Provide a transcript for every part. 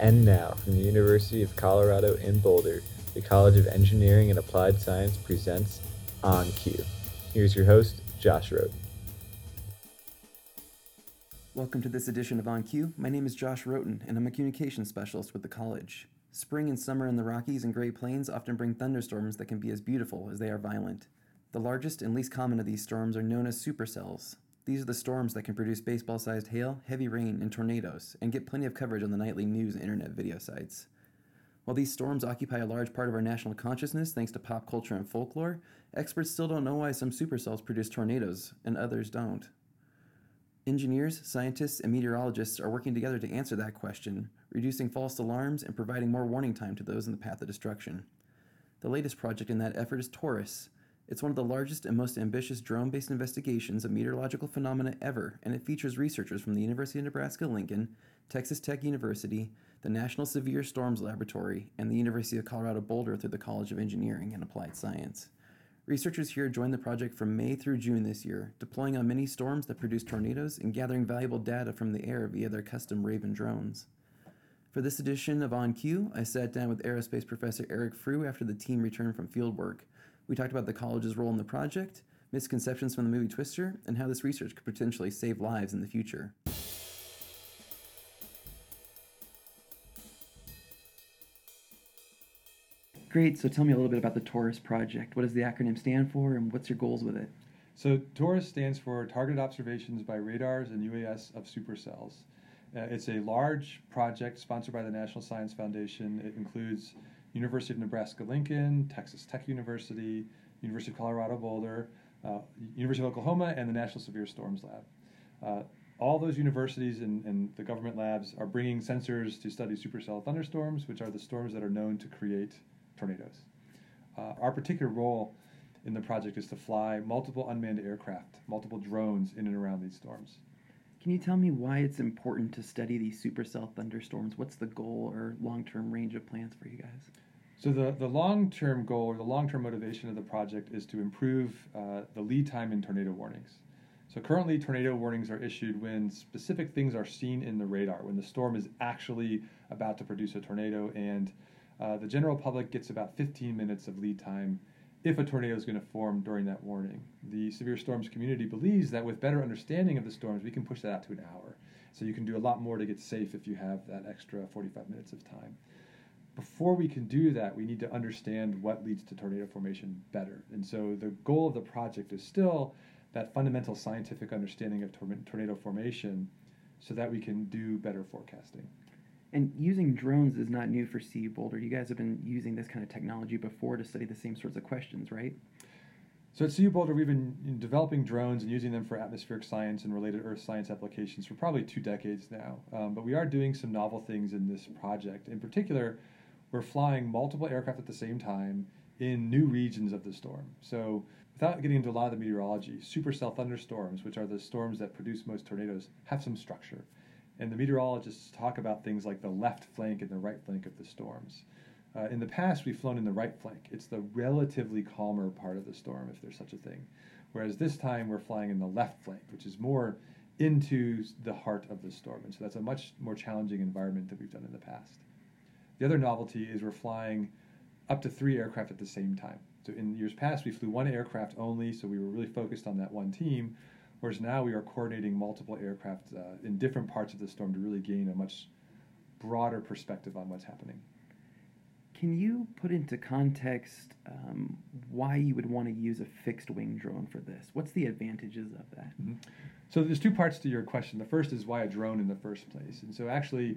And now, from the University of Colorado in Boulder, the College of Engineering and Applied Science presents On Cue. Here's your host, Josh Rhoten. Welcome to this edition of On Cue. My name is Josh Rhoten, and I'm a communications specialist with the college. Spring and summer in the Rockies and Great Plains often bring thunderstorms that can be as beautiful as they are violent. The largest and least common of these storms are known as supercells. These are the storms that can produce baseball sized hail, heavy rain, and tornadoes, and get plenty of coverage on the nightly news and internet video sites. While these storms occupy a large part of our national consciousness thanks to pop culture and folklore, experts still don't know why some supercells produce tornadoes and others don't. Engineers, scientists, and meteorologists are working together to answer that question, reducing false alarms and providing more warning time to those in the path of destruction. The latest project in that effort is TORUS, it's one of the largest and most ambitious drone based investigations of meteorological phenomena ever, and it features researchers from the University of Nebraska Lincoln, Texas Tech University, the National Severe Storms Laboratory, and the University of Colorado Boulder through the College of Engineering and Applied Science. Researchers here joined the project from May through June this year, deploying on many storms that produce tornadoes and gathering valuable data from the air via their custom Raven drones. For this edition of On Cue, I sat down with aerospace professor Eric Frew after the team returned from fieldwork we talked about the college's role in the project, misconceptions from the movie Twister, and how this research could potentially save lives in the future. Great, so tell me a little bit about the TORUS project. What does the acronym stand for, and what's your goals with it? So, TORUS stands for Targeted Observations by Radars and UAS of Supercells. Uh, it's a large project sponsored by the National Science Foundation. It includes University of Nebraska Lincoln, Texas Tech University, University of Colorado Boulder, uh, University of Oklahoma, and the National Severe Storms Lab. Uh, all those universities and, and, the government labs are bringing sensors to study supercell thunderstorms, which are the storms that are known to create tornadoes. Uh, our particular role in the project is to fly multiple unmanned aircraft, multiple drones in and around these storms. Can you tell me why it's important to study these supercell thunderstorms? What's the goal or long term range of plans for you guys? So the, the long-term goal or the long-term motivation of the project is to improve uh, the lead time in tornado warnings. So currently, tornado warnings are issued when specific things are seen in the radar, when the storm is actually about to produce a tornado, and uh, the general public gets about 15 minutes of lead time if a tornado is going to form during that warning. The severe storms community believes that with better understanding of the storms, we can push that out to an hour. So you can do a lot more to get safe if you have that extra 45 minutes of time before we can do that, we need to understand what leads to tornado formation better. And so the goal of the project is still that fundamental scientific understanding of tornado formation so that we can do better forecasting. And using drones is not new for CU Boulder. You guys have been using this kind of technology before to study the same sorts of questions, right? So at CU Boulder, we've been developing drones and using them for atmospheric science and related Earth science applications for probably two decades now. Um, but we are doing some novel things in this project. In particular, we're flying multiple aircraft at the same time in new regions of the storm. So, without getting into a lot of the meteorology, supercell thunderstorms, which are the storms that produce most tornadoes, have some structure. And the meteorologists talk about things like the left flank and the right flank of the storms. Uh, in the past, we've flown in the right flank. It's the relatively calmer part of the storm, if there's such a thing. Whereas this time, we're flying in the left flank, which is more into the heart of the storm. And so that's a much more challenging environment than we've done in the past. The other novelty is we're flying up to three aircraft at the same time. So in years past, we flew one aircraft only, so we were really focused on that one team. Whereas now we are coordinating multiple aircraft uh, in different parts of the storm to really gain a much broader perspective on what's happening. Can you put into context um, why you would want to use a fixed wing drone for this? What's the advantages of that? Mm-hmm. So there's two parts to your question. The first is why a drone in the first place. And so actually,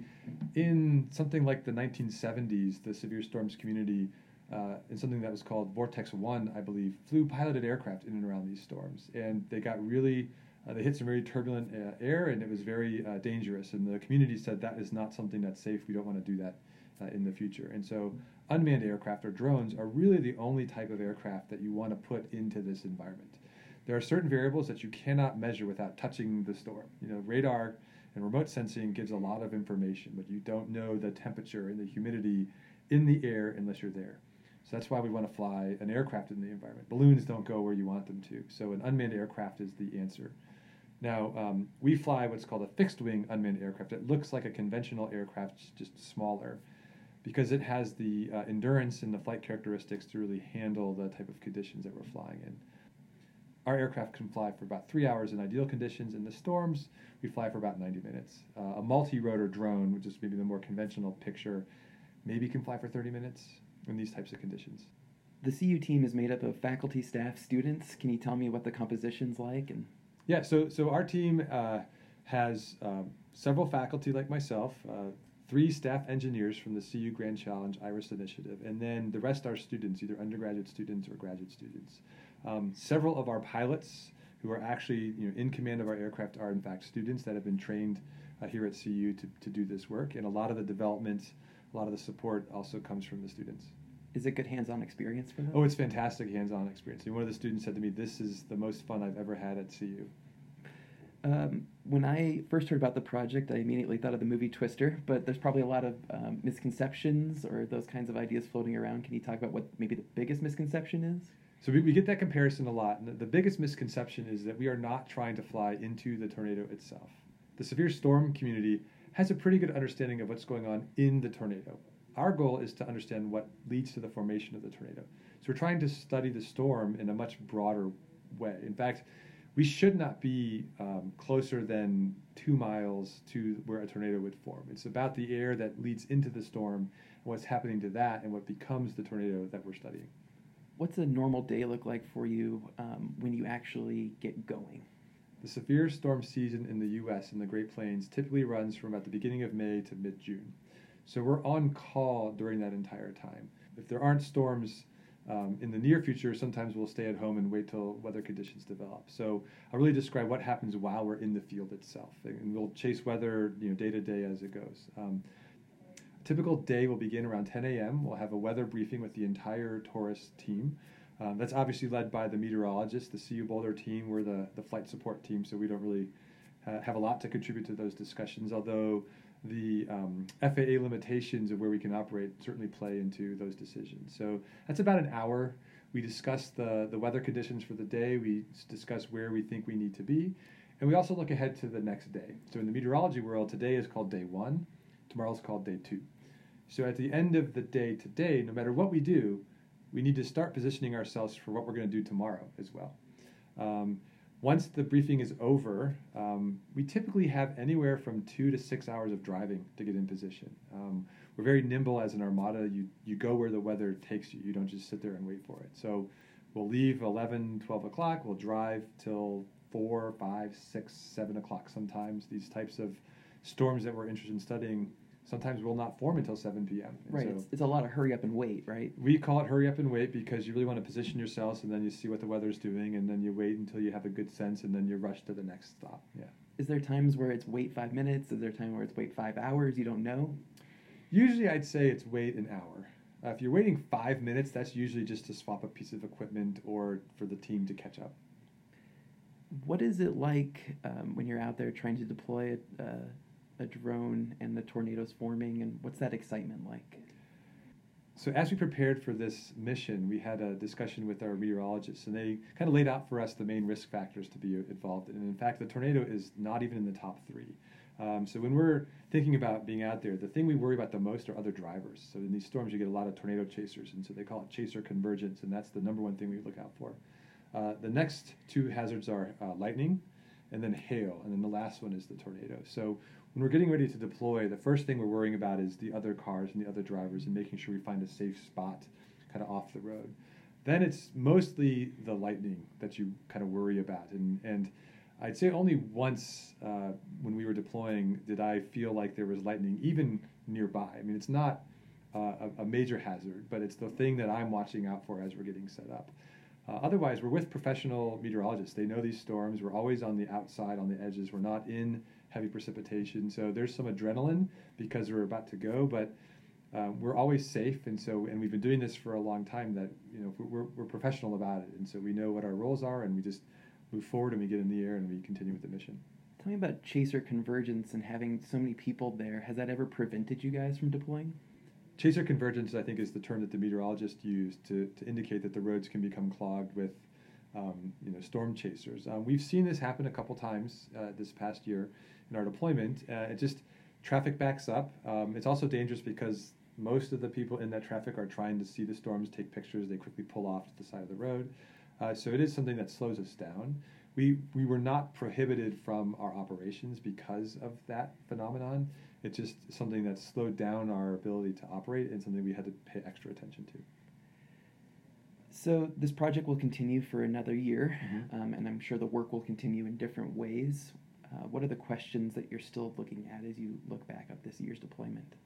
in something like the 1970s, the severe storms community, uh, in something that was called Vortex One, I believe, flew piloted aircraft in and around these storms, and they got really uh, they hit some very turbulent uh, air, and it was very uh, dangerous. And the community said that is not something that's safe. We don't want to do that uh, in the future. And so unmanned aircraft or drones are really the only type of aircraft that you want to put into this environment. There are certain variables that you cannot measure without touching the storm. You know, radar and remote sensing gives a lot of information, but you don't know the temperature and the humidity in the air unless you're there. So that's why we want to fly an aircraft in the environment. Balloons don't go where you want them to. So an unmanned aircraft is the answer. Now, um, we fly what's called a fixed wing unmanned aircraft. It looks like a conventional aircraft, just smaller, because it has the uh, endurance and the flight characteristics to really handle the type of conditions that we're flying in. Our aircraft can fly for about three hours in ideal conditions. In the storms, we fly for about 90 minutes. Uh, a multi rotor drone, which is maybe the more conventional picture, maybe can fly for 30 minutes in these types of conditions. The CU team is made up of faculty, staff, students. Can you tell me what the composition's like? And yeah, so so our team uh, has um, several faculty like myself, uh, three staff engineers from the CU Grand Challenge IRISS Initiative, and then the rest are students, either undergraduate students or graduate students. Um, several of our pilots who are actually you know, in command of our aircraft are in fact students that have been trained uh, here at CU to, to do this work, and a lot of the development, a lot of the support also comes from the students. Is it good hands-on experience for them? Oh, it's fantastic hands-on experience. And one of the students said to me, "This is the most fun I've ever had at CU." Um, when I first heard about the project, I immediately thought of the movie Twister, but there's probably a lot of um, misconceptions or those kinds of ideas floating around. Can you talk about what maybe the biggest misconception is? So we, we get that comparison a lot. And the, the biggest misconception is that we are not trying to fly into the tornado itself. The severe storm community has a pretty good understanding of what's going on in the tornado. Our goal is to understand what leads to the formation of the tornado. So we're trying to study the storm in a much broader way. In fact, we should not be um, closer than two miles to where a tornado would form. It's about the air that leads into the storm what's happening to that and what becomes the tornado that we're studying. What's a normal day look like for you um, when you actually get going? The severe storm season in the U.S. and the Great Plains typically runs from about the beginning of May to mid June. So we're on call during that entire time. If there aren't storms um, in the near future, sometimes we'll stay at home and wait till weather conditions develop. So I'll really describe what happens while we're in the field itself, and we'll chase weather, you know, day to day as it goes. Um, a typical day will begin around 10 a.m. We'll have a weather briefing with the entire TORUS team. Um, that's obviously led by the meteorologist, the CU Boulder team. We're the, the flight support team, so we don't really uh, have a lot to contribute to those discussions, although the um, FAA limitations of where we can operate certainly play into those decisions. So that's about an hour. We discuss the, the weather conditions for the day, we discuss where we think we need to be, and we also look ahead to the next day. So in the meteorology world, today is called day one, tomorrow is called day two. So at the end of the day today, no matter what we do, we need to start positioning ourselves for what we're going to do tomorrow as well. Um, once the briefing is over, um, we typically have anywhere from two to six hours of driving to get in position. Um, we're very nimble as an armada. You, you go where the weather takes you. You don't just sit there and wait for it. So we'll leave 11, 12 o'clock. We'll drive till 4, 5, 6, 7 o'clock sometimes. These types of storms that we're interested in studying sometimes will not form until 7 p.m. And right. So it's, it's, a lot of hurry up and wait, right? We call it hurry up and wait because you really want to position yourselves and then you see what the weather's doing and then you wait until you have a good sense and then you rush to the next stop. Yeah. Is there times where it's wait five minutes? Is there time where it's wait five hours? You don't know? Usually I'd say it's wait an hour. Uh, if you're waiting five minutes, that's usually just to swap a piece of equipment or for the team to catch up. What is it like um, when you're out there trying to deploy a, uh, a drone and the tornadoes forming, and what's that excitement like? So as we prepared for this mission, we had a discussion with our meteorologists, and they kind of laid out for us the main risk factors to be involved. And in fact, the tornado is not even in the top three. Um, so when we're thinking about being out there, the thing we worry about the most are other drivers. So in these storms, you get a lot of tornado chasers, and so they call it chaser convergence, and that's the number one thing we look out for. Uh, the next two hazards are uh, lightning, and then hail, and then the last one is the tornado. So when we're getting ready to deploy, the first thing we're worrying about is the other cars and the other drivers and making sure we find a safe spot kind of off the road. Then it's mostly the lightning that you kind of worry about. And, and I'd say only once uh, when we were deploying did I feel like there was lightning even nearby. I mean, it's not uh, a, a, major hazard, but it's the thing that I'm watching out for as we're getting set up. Uh, otherwise, we're with professional meteorologists. They know these storms. We're always on the outside, on the edges. We're not in heavy precipitation. So there's some adrenaline because we're about to go, but um, we're always safe. And so, and we've been doing this for a long time. That you know we're, we're professional about it, and so we know what our roles are, and we just move forward and we get in the air and we continue with the mission. Tell me about Chaser Convergence and having so many people there. Has that ever prevented you guys from deploying? Chaser convergence, I think, is the term that the meteorologists use to, to indicate that the roads can become clogged with um, you know, storm chasers. Um, we've seen this happen a couple times uh, this past year in our deployment. Uh, it just traffic backs up. Um, it's also dangerous because most of the people in that traffic are trying to see the storms, take pictures. They quickly pull off to the side of the road. Uh, so it is something that slows us down. We we were not prohibited from our operations because of that phenomenon. It's just something that slowed down our ability to operate and something we had to pay extra attention to. So this project will continue for another year, Mhm. um, and I'm sure the work will continue in different ways. Uh, what are the questions that you're still looking at as you look back at this year's deployment?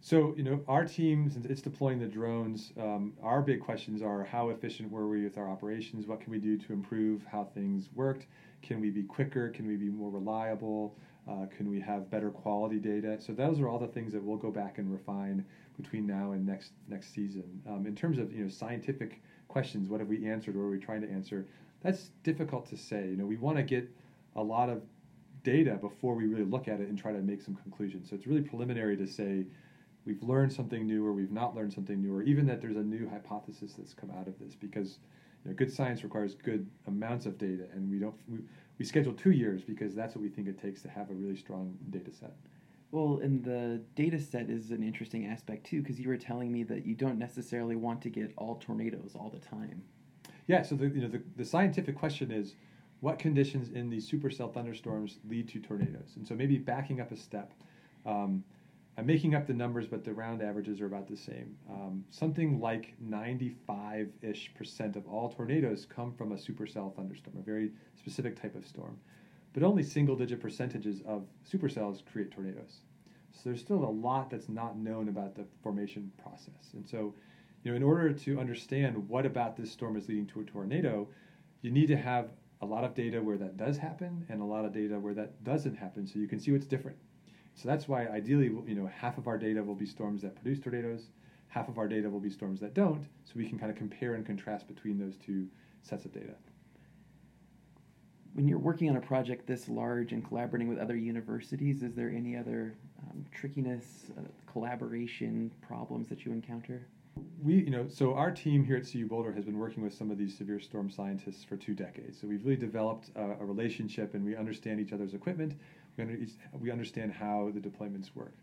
So, you know, our team, since it's deploying the drones, um, our big questions are how efficient were we with our operations? What can we do to improve how things worked? Can we be quicker? Can we be more reliable? Uh, can we have better quality data? So those are all the things that we'll go back and refine between now and next next season. Um, in terms of you know scientific questions, what have we answered? What are we trying to answer? That's difficult to say. You know, we want to get a lot of data before we really look at it and try to make some conclusions. So it's really preliminary to say we've learned something new or we've not learned something new or even that there's a new hypothesis that's come out of this because you know, good science requires good amounts of data and we don't we, we schedule two years because that's what we think it takes to have a really strong data set Well, and the data set is an interesting aspect too, because you were telling me that you don't necessarily want to get all tornadoes all the time. yeah so the, you know the, the scientific question is what conditions in these supercell thunderstorms lead to tornadoes and so maybe backing up a step um, I'm making up the numbers, but the round averages are about the same. Um, something like 95 ish percent of all tornadoes come from a supercell thunderstorm, a very specific type of storm. But only single digit percentages of supercells create tornadoes. So there's still a lot that's not known about the formation process. And so, you know, in order to understand what about this storm is leading to a tornado, you need to have a lot of data where that does happen and a lot of data where that doesn't happen so you can see what's different. So that's why ideally, you know, half of our data will be storms that produce tornadoes, half of our data will be storms that don't, so we can kind of compare and contrast between those two sets of data. When you're working on a project this large and collaborating with other universities, is there any other um, trickiness, uh, collaboration problems that you encounter? We, you know, so our team here at CU Boulder has been working with some of these severe storm scientists for two decades. So we've really developed a, relationship, and we understand each other's equipment. We, under, we understand how the deployments work.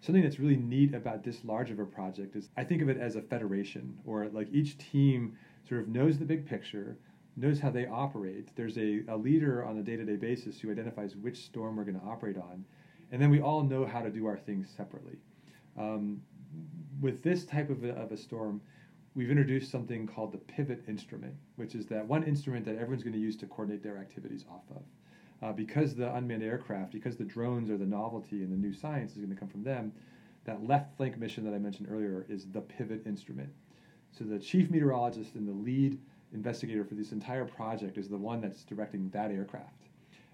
Something that's really neat about this large of a project is I think of it as a federation, or like each team sort of knows the big picture, knows how they operate. There's a, a leader on a day to day basis who identifies which storm we're going to operate on, and then we all know how to do our things separately. Um, with this type of a, of a storm, we've introduced something called the pivot instrument, which is that one instrument that everyone's going to use to coordinate their activities off of. Uh, because the unmanned aircraft, because the drones are the novelty and the new science is going to come from them, that left flank mission that I mentioned earlier is the pivot instrument. So the chief meteorologist and the lead investigator for this entire project is the one that's directing that aircraft.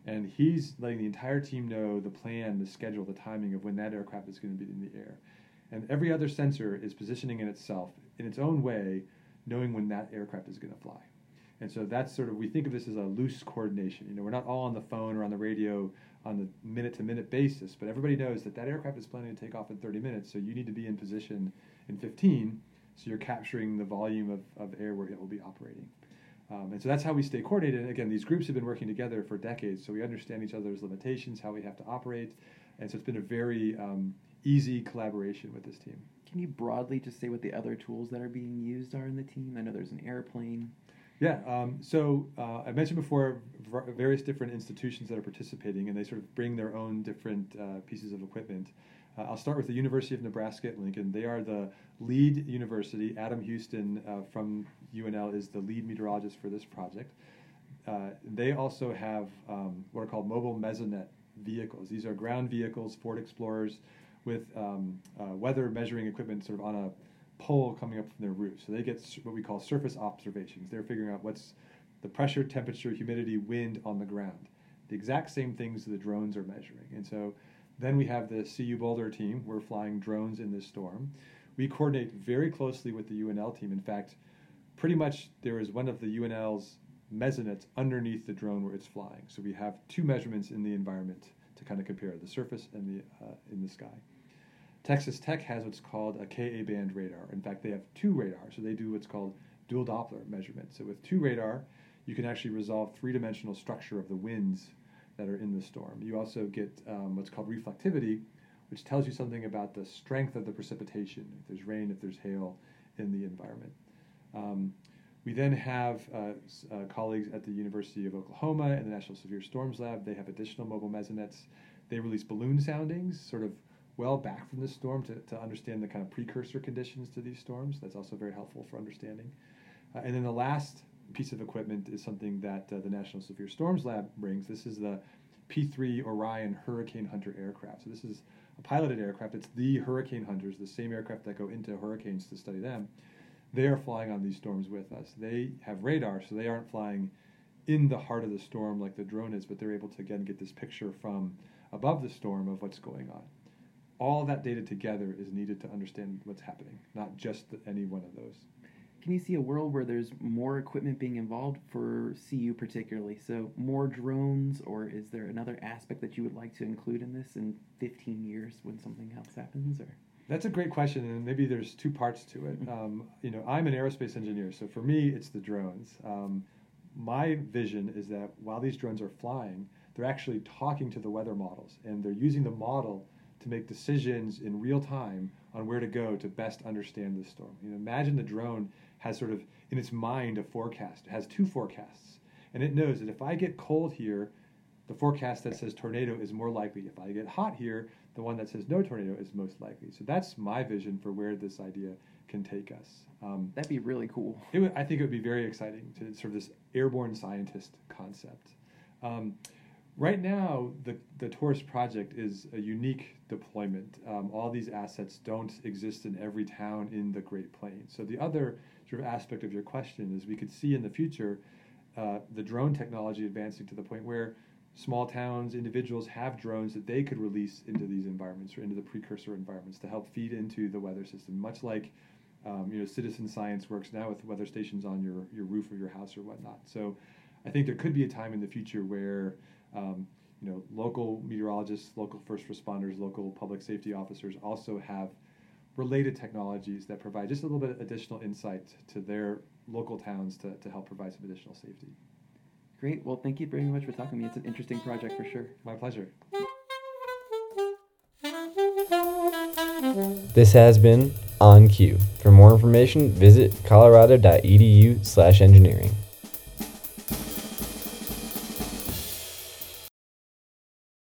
And he's letting the entire team know the plan, the schedule, the timing of when that aircraft is going to be in the air. And every other sensor is positioning in itself in its own way, knowing when that aircraft is going to fly. And so that's sort of we think of this as a loose coordination. You know, we're not all on the phone or on the radio on the minute to minute basis, but everybody knows that that aircraft is planning to take off in 30 minutes, so you need to be in position in 15 so you're capturing the volume of, of air where it will be operating. Um, and so that's how we stay coordinated. And again, these groups have been working together for decades, so we understand each other's limitations, how we have to operate. And so it's been a very um, easy collaboration with this team. Can you broadly just say what the other tools that are being used are in the team? I know there's an airplane. Yeah, um, so uh, I mentioned before v- various different institutions that are participating, and they sort of bring their own different uh, pieces of equipment. Uh, I'll start with the University of Nebraska at Lincoln. They are the lead university. Adam Houston uh, from UNL is the lead meteorologist for this project. Uh, they also have um, what are called mobile mesonet vehicles. These are ground vehicles, Ford Explorers, with um, uh, weather measuring equipment sort of on a pole coming up from their roof. So they get what we call surface observations. They're figuring out what's the pressure, temperature, humidity, wind on the ground. The exact same things the drones are measuring. And so then we have the CU Boulder team. We're flying drones in this storm. We coordinate very closely with the UNL team. In fact, pretty much there is one of the UNL's mesonets underneath the drone where it's flying. So we have two measurements in the environment to kind of compare the surface and the uh, in the sky. Texas Tech has what's called a Ka band radar. In fact, they have two radars, so they do what's called dual Doppler measurement. So with two radar, you can actually resolve three-dimensional structure of the winds that are in the storm. You also get um, what's called reflectivity, which tells you something about the strength of the precipitation, if there's rain, if there's hail in the environment. Um, we then have uh, uh, colleagues at the University of Oklahoma and the National Severe Storms Lab. They have additional mobile mesonets. They release balloon soundings, sort of well back from the storm to, to understand the kind of precursor conditions to these storms. That's also very helpful for understanding. Uh, and then the last piece of equipment is something that uh, the National Severe Storms Lab brings. This is the P3 Orion Hurricane Hunter aircraft. So this is a piloted aircraft. It's the Hurricane Hunters, the same aircraft that go into hurricanes to study them. They are flying on these storms with us. They have radar, so they aren't flying in the heart of the storm like the drone is, but they're able to again get this picture from above the storm of what's going on. All that data together is needed to understand what's happening, not just the, any one of those. Can you see a world where there's more equipment being involved for CU particularly? So more drones, or is there another aspect that you would like to include in this in 15 years when something else happens? Or that's a great question, and maybe there's two parts to it. Um, you know, I'm an aerospace engineer, so for me, it's the drones. Um, my vision is that while these drones are flying, they're actually talking to the weather models, and they're using the model to make decisions in real time on where to go to best understand the storm. You know, imagine the drone has sort of in its mind a forecast. It has two forecasts, and it knows that if I get cold here, the forecast that says tornado is more likely. If I get hot here, the one that says no tornado is most likely. So that's my vision for where this idea can take us. Um, That'd be really cool. Would, I think it would be very exciting to sort of this airborne scientist concept. Um, right now, the, the TORUS project is a unique deployment. Um, all these assets don't exist in every town in the Great Plains. So the other sort of aspect of your question is we could see in the future uh, the drone technology advancing to the point where small towns, individuals have drones that they could release into these environments or into the precursor environments to help feed into the weather system, much like um, you know citizen science works now with weather stations on your, your roof of your house or whatnot. So I think there could be a time in the future where um, you know local meteorologists, local first responders, local public safety officers also have related technologies that provide just a little bit of additional insight to their local towns to, to help provide some additional safety. Great. Well, thank you very much for talking to me. It's an interesting project for sure. My pleasure. This has been On Cue. For more information, visit colorado.edu/engineering.